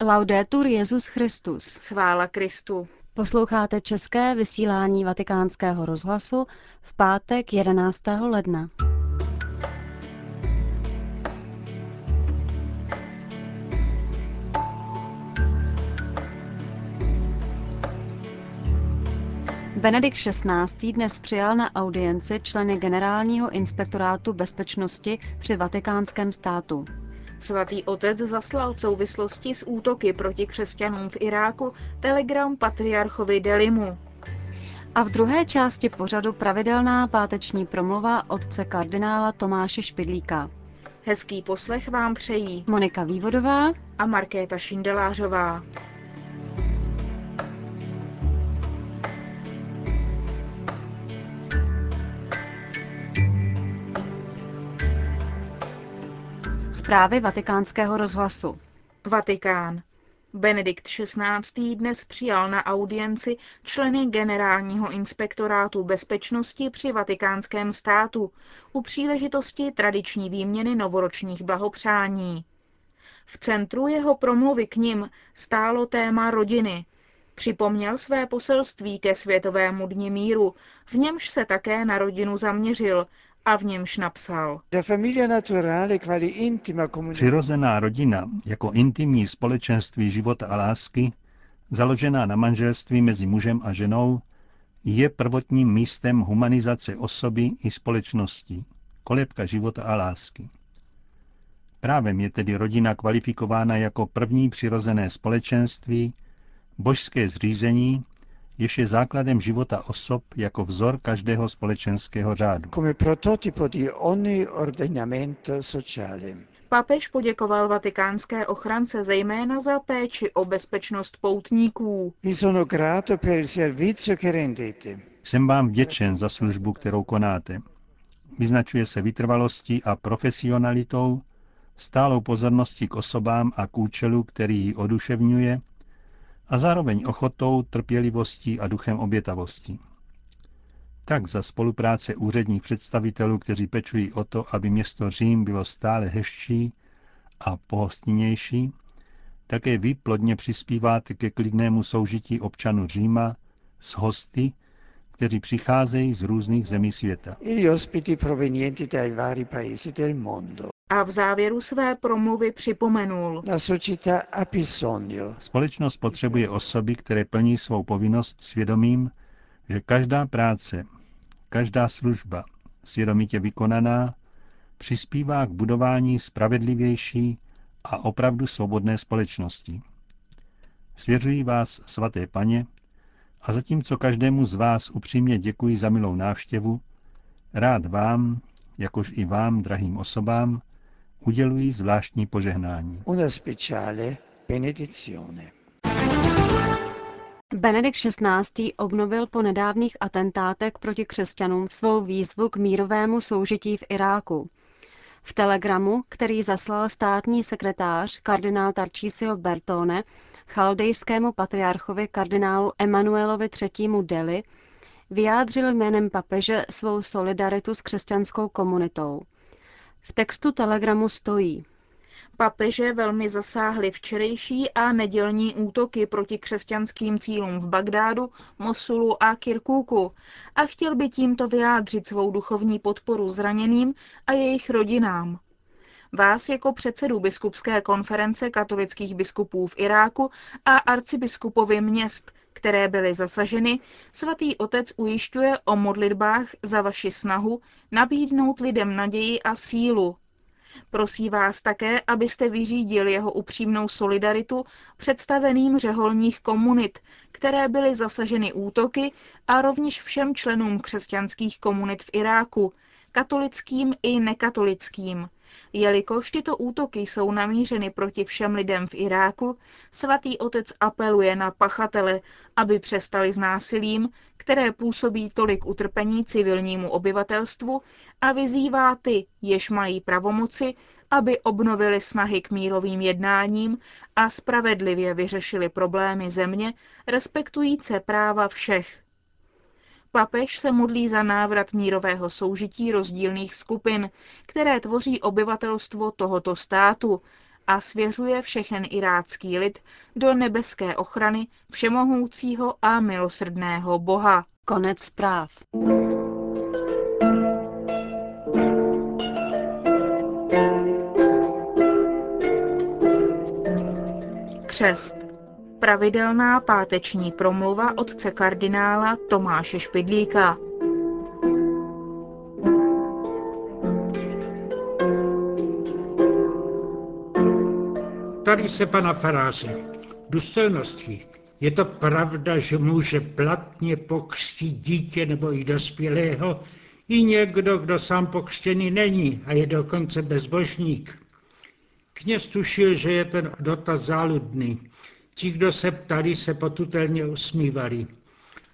Laudetur Jezus Christus. Chvála Kristu. Posloucháte české vysílání Vatikánského rozhlasu v pátek 11. ledna. Benedikt XVI. dnes přijal na audienci členy Generálního inspektorátu bezpečnosti při vatikánském státu. Svatý otec zaslal v souvislosti s útoky proti křesťanům v Iráku telegram patriarchovi Delimu. A v druhé části pořadu pravidelná páteční promluva otce kardinála Tomáše Špidlíka. Hezký poslech vám přejí Monika Vývodová a Markéta Šindelářová. Zprávy vatikánského rozhlasu. Vatikán. Benedikt XVI. dnes přijal na audienci členy Generálního inspektorátu bezpečnosti při vatikánském státu u příležitosti tradiční výměny novoročních blahopřání. V centru jeho promluvy k nim stálo téma rodiny. Připomněl své poselství ke Světovému dni míru, v němž se také na rodinu zaměřil a v němž napsal. Přirozená rodina jako intimní společenství života a lásky, založená na manželství mezi mužem a ženou, je prvotním místem humanizace osoby i společnosti, kolebka života a lásky. Právem je tedy rodina kvalifikována jako první přirozené společenství, božské zřízení, jež je základem života osob jako vzor každého společenského řádu. Papež poděkoval vatikánské ochrance zejména za péči o bezpečnost poutníků. Jsem vám vděčen za službu, kterou konáte. Vyznačuje se vytrvalostí a profesionalitou, stálou pozorností k osobám a k účelu, který ji oduševňuje a zároveň ochotou, trpělivostí a duchem obětavosti. Tak za spolupráce úředních představitelů, kteří pečují o to, aby město Řím bylo stále hezčí a pohostinnější, také vy plodně přispíváte ke klidnému soužití občanů Říma s hosty, kteří přicházejí z různých zemí světa. A v závěru své promluvy připomenul. Společnost potřebuje osoby, které plní svou povinnost svědomím, že každá práce, každá služba, svědomitě vykonaná, přispívá k budování spravedlivější a opravdu svobodné společnosti. Svěřují vás, svaté paně, a zatímco každému z vás upřímně děkuji za milou návštěvu, rád vám, jakož i vám, drahým osobám, udělují zvláštní požehnání. Una speciale benedizione. Benedikt XVI. obnovil po nedávných atentátech proti křesťanům svou výzvu k mírovému soužití v Iráku. V telegramu, který zaslal státní sekretář kardinál Tarcísio Bertone chaldejskému patriarchovi kardinálu Emanuelovi III. Deli, vyjádřil jménem papeže svou solidaritu s křesťanskou komunitou – v textu telegramu stojí. Papeže velmi zasáhly včerejší a nedělní útoky proti křesťanským cílům v Bagdádu, Mosulu a Kirkuku a chtěl by tímto vyjádřit svou duchovní podporu zraněným a jejich rodinám. Vás jako předsedu biskupské konference katolických biskupů v Iráku a arcibiskupovi měst, které byly zasaženy, svatý otec ujišťuje o modlitbách za vaši snahu nabídnout lidem naději a sílu. Prosí vás také, abyste vyřídil jeho upřímnou solidaritu představeným řeholních komunit, které byly zasaženy útoky a rovněž všem členům křesťanských komunit v Iráku, katolickým i nekatolickým. Jelikož tyto útoky jsou namířeny proti všem lidem v Iráku, svatý otec apeluje na pachatele, aby přestali s násilím, které působí tolik utrpení civilnímu obyvatelstvu a vyzývá ty, jež mají pravomoci, aby obnovili snahy k mírovým jednáním a spravedlivě vyřešili problémy země, respektující práva všech, Papež se modlí za návrat mírového soužití rozdílných skupin, které tvoří obyvatelstvo tohoto státu, a svěřuje všechen irácký lid do nebeské ochrany všemohoucího a milosrdného Boha. Konec zpráv. Křest. Pravidelná páteční promluva otce kardinála Tomáše Špidlíka. Tady se pana faráře. Důstojnosti. Je to pravda, že může platně pokřtít dítě nebo i dospělého, i někdo, kdo sám pokřtěný není a je dokonce bezbožník. Kněz tušil, že je ten dotaz záludný. Ti, kdo se ptali, se potutelně usmívali.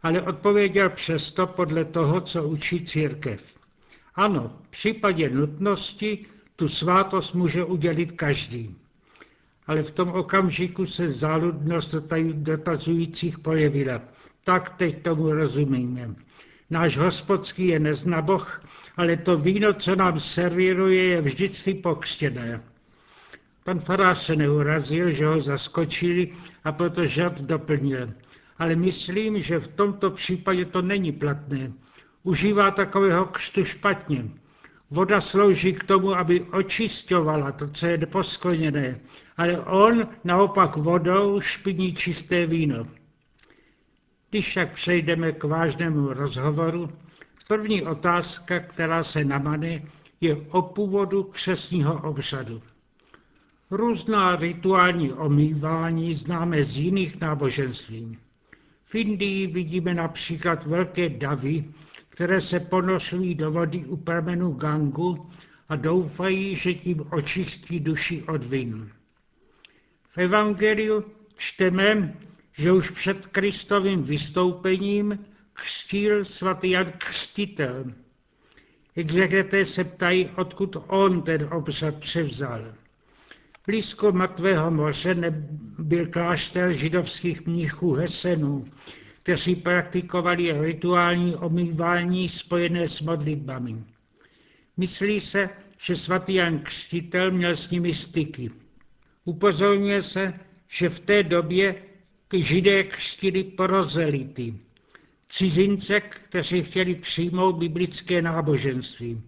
Ale odpověděl přesto podle toho, co učí církev. Ano, v případě nutnosti tu svátost může udělit každý. Ale v tom okamžiku se záludnost dotazujících projevila. Tak teď tomu rozumíme. Náš hospodský je neznaboch, ale to víno, co nám servíruje, je vždycky pokřtěné. Pan farář se neurazil, že ho zaskočili a proto žad doplnil. Ale myslím, že v tomto případě to není platné. Užívá takového křtu špatně. Voda slouží k tomu, aby očistovala to, co je neposkleněné, ale on naopak vodou špiní čisté víno. Když však přejdeme k vážnému rozhovoru, první otázka, která se namane, je o původu křesního obřadu. Různá rituální omývání známe z jiných náboženství. V Indii vidíme například velké davy, které se ponošují do vody u pramenu Gangu a doufají, že tím očistí duši od vin. V Evangeliu čteme, že už před Kristovým vystoupením křtil svatý Jan Křtitel. Exegeté se ptají, odkud on ten obřad převzal. Blízko Mrtvého moře byl klášter židovských mnichů Hesenů, kteří praktikovali rituální omývání spojené s modlitbami. Myslí se, že svatý Jan Křtitel měl s nimi styky. Upozorňuje se, že v té době židé křtili prozelity, cizince, kteří chtěli přijmout biblické náboženství.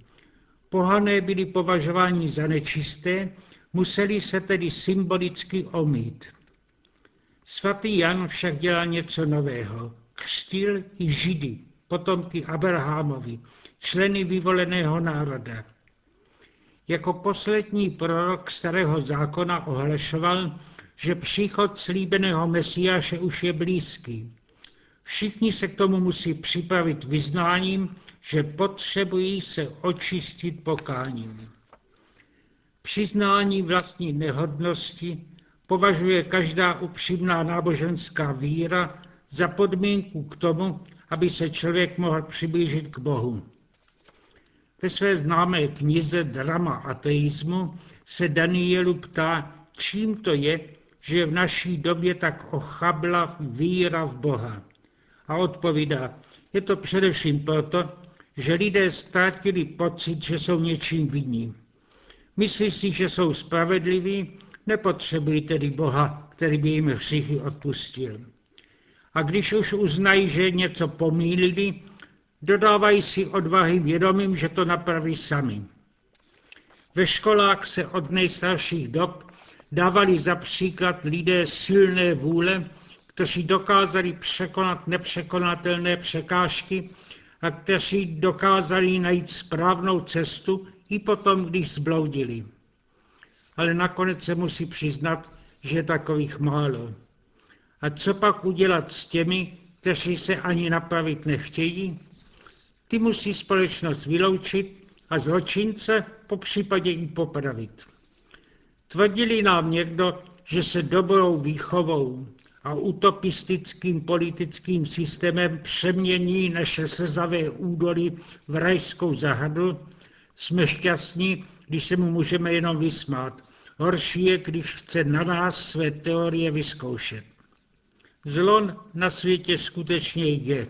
Pohané byli považováni za nečisté Museli se tedy symbolicky omít. Svatý Jan však dělal něco nového. Křtil i židy, potomky Abrahamovi, členy vyvoleného národa. Jako poslední prorok starého zákona ohlašoval, že příchod slíbeného Mesiáše už je blízký. Všichni se k tomu musí připravit vyznáním, že potřebují se očistit pokáním. Přiznání vlastní nehodnosti považuje každá upřímná náboženská víra za podmínku k tomu, aby se člověk mohl přiblížit k Bohu. Ve své známé knize Drama ateismu se Danielu ptá, čím to je, že je v naší době tak ochabla víra v Boha. A odpovídá, je to především proto, že lidé ztratili pocit, že jsou něčím vinní. Myslí si, že jsou spravedliví, nepotřebují tedy Boha, který by jim hříchy odpustil. A když už uznají, že něco pomýlili, dodávají si odvahy vědomím, že to napraví sami. Ve školách se od nejstarších dob dávali za příklad lidé silné vůle, kteří dokázali překonat nepřekonatelné překážky a kteří dokázali najít správnou cestu i potom, když zbloudili. Ale nakonec se musí přiznat, že je takových málo. A co pak udělat s těmi, kteří se ani napravit nechtějí? Ty musí společnost vyloučit a zločince po případě i popravit. Tvrdili nám někdo, že se dobrou výchovou a utopistickým politickým systémem přemění naše sezavé údoly v rajskou zahradu, jsme šťastní, když se mu můžeme jenom vysmát. Horší je, když chce na nás své teorie vyzkoušet. Zlo na světě skutečně je.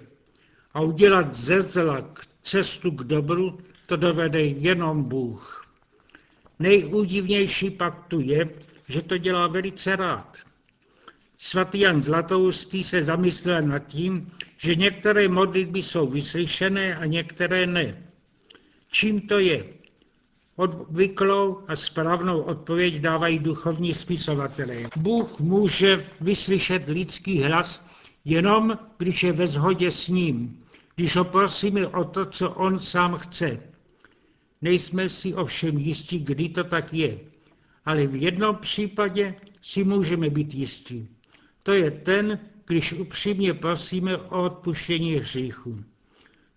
A udělat ze zla k cestu k dobru, to dovede jenom Bůh. Nejúdivnější pak tu je, že to dělá velice rád. Svatý Jan Zlatoustý se zamyslel nad tím, že některé modlitby jsou vyslyšené a některé ne. Čím to je? Obvyklou a správnou odpověď dávají duchovní spisovatelé. Bůh může vyslyšet lidský hlas jenom, když je ve shodě s ním, když ho prosíme o to, co on sám chce. Nejsme si ovšem jistí, kdy to tak je, ale v jednom případě si můžeme být jistí. To je ten, když upřímně prosíme o odpuštění hříchu.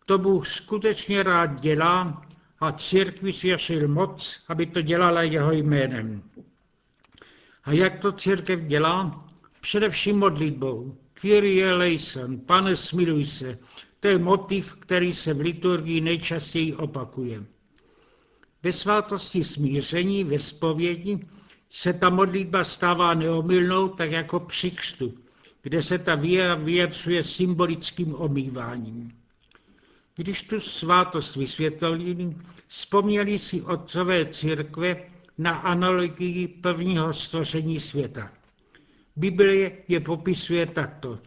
To Bůh skutečně rád dělá a církvi svěřil moc, aby to dělala jeho jménem. A jak to církev dělá? Především modlitbou. Kyrie eleison, pane smiluj se, to je motiv, který se v liturgii nejčastěji opakuje. Ve svátosti smíření, ve spovědi, se ta modlitba stává neomylnou, tak jako při křtu, kde se ta víra vyjadřuje symbolickým omýváním. Když tu svátost vysvětlili, vzpomněli si otcové církve na analogii prvního stvoření světa. Biblie je popisuje takto.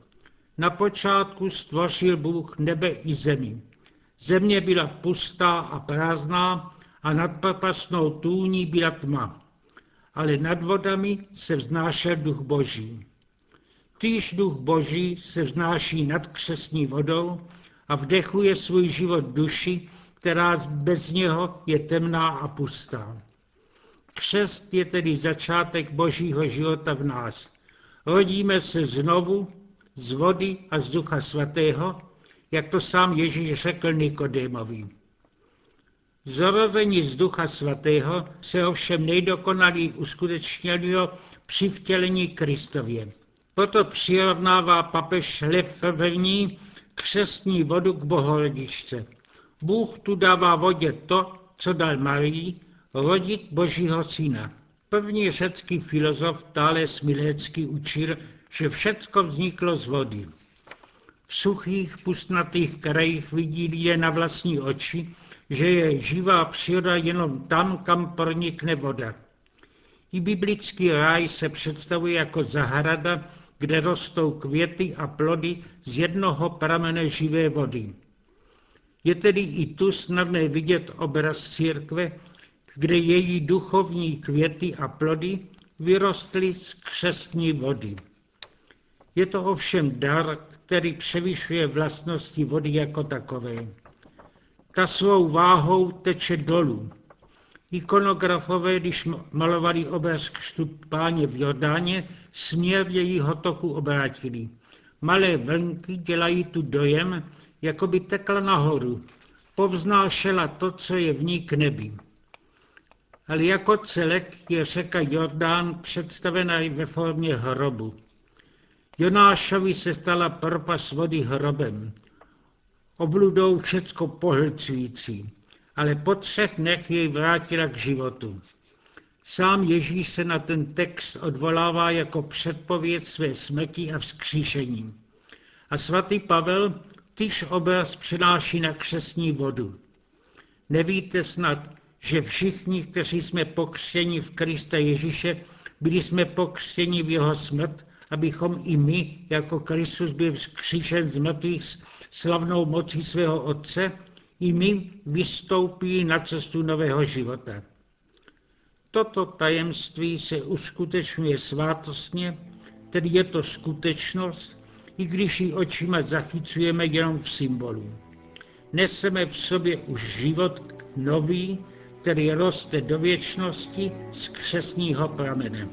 Na počátku stvořil Bůh nebe i zemi. Země byla pustá a prázdná a nad propastnou tůní byla tma. Ale nad vodami se vznášel duch boží. Týž duch boží se vznáší nad křesní vodou a vdechuje svůj život duši, která bez něho je temná a pustá. Křest je tedy začátek božího života v nás. Rodíme se znovu z vody a z ducha svatého, jak to sám Ježíš řekl Nikodémovi. Zrození z ducha svatého se ovšem nejdokonalý uskutečnilo při vtělení Kristově. Proto přirovnává papež Lev I křestní vodu k bohorodičce. Bůh tu dává vodě to, co dal Marii, rodit Božího syna. První řecký filozof Thales Milecký učil, že všecko vzniklo z vody. V suchých, pustnatých krajích vidí lidé na vlastní oči, že je živá příroda jenom tam, kam pronikne voda. I biblický ráj se představuje jako zahrada, kde rostou květy a plody z jednoho pramene živé vody. Je tedy i tu snadné vidět obraz církve, kde její duchovní květy a plody vyrostly z křestní vody. Je to ovšem dar, který převyšuje vlastnosti vody jako takové. Ta svou váhou teče dolů. Ikonografové, když malovali obraz křtu páně v Jordáně, směr jejího toku obrátili. Malé vlnky dělají tu dojem, jako by tekla nahoru. Povznášela to, co je v ní k nebi. Ale jako celek je řeka Jordán představena i ve formě hrobu. Jonášovi se stala propas vody hrobem, obludou všecko pohlcující, ale po třech dnech jej vrátila k životu. Sám Ježíš se na ten text odvolává jako předpověď své smrti a vzkříšení. A svatý Pavel týž obraz přináší na křesní vodu. Nevíte snad, že všichni, kteří jsme pokřtěni v Krista Ježíše, byli jsme pokřtěni v jeho smrt abychom i my, jako Kristus byl vzkříšen z mrtvých slavnou mocí svého Otce, i my vystoupili na cestu nového života. Toto tajemství se uskutečňuje svátostně, tedy je to skutečnost, i když ji očima zachycujeme jenom v symbolu. Neseme v sobě už život nový, který roste do věčnosti z křesního pramene.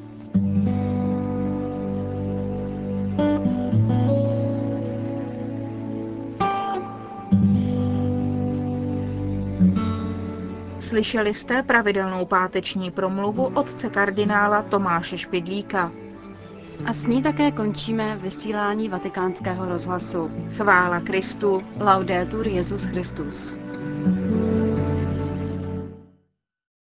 Slyšeli jste pravidelnou páteční promluvu otce kardinála Tomáše Špidlíka. A s ní také končíme vysílání vatikánského rozhlasu. Chvála Kristu. Laudetur Jezus Christus.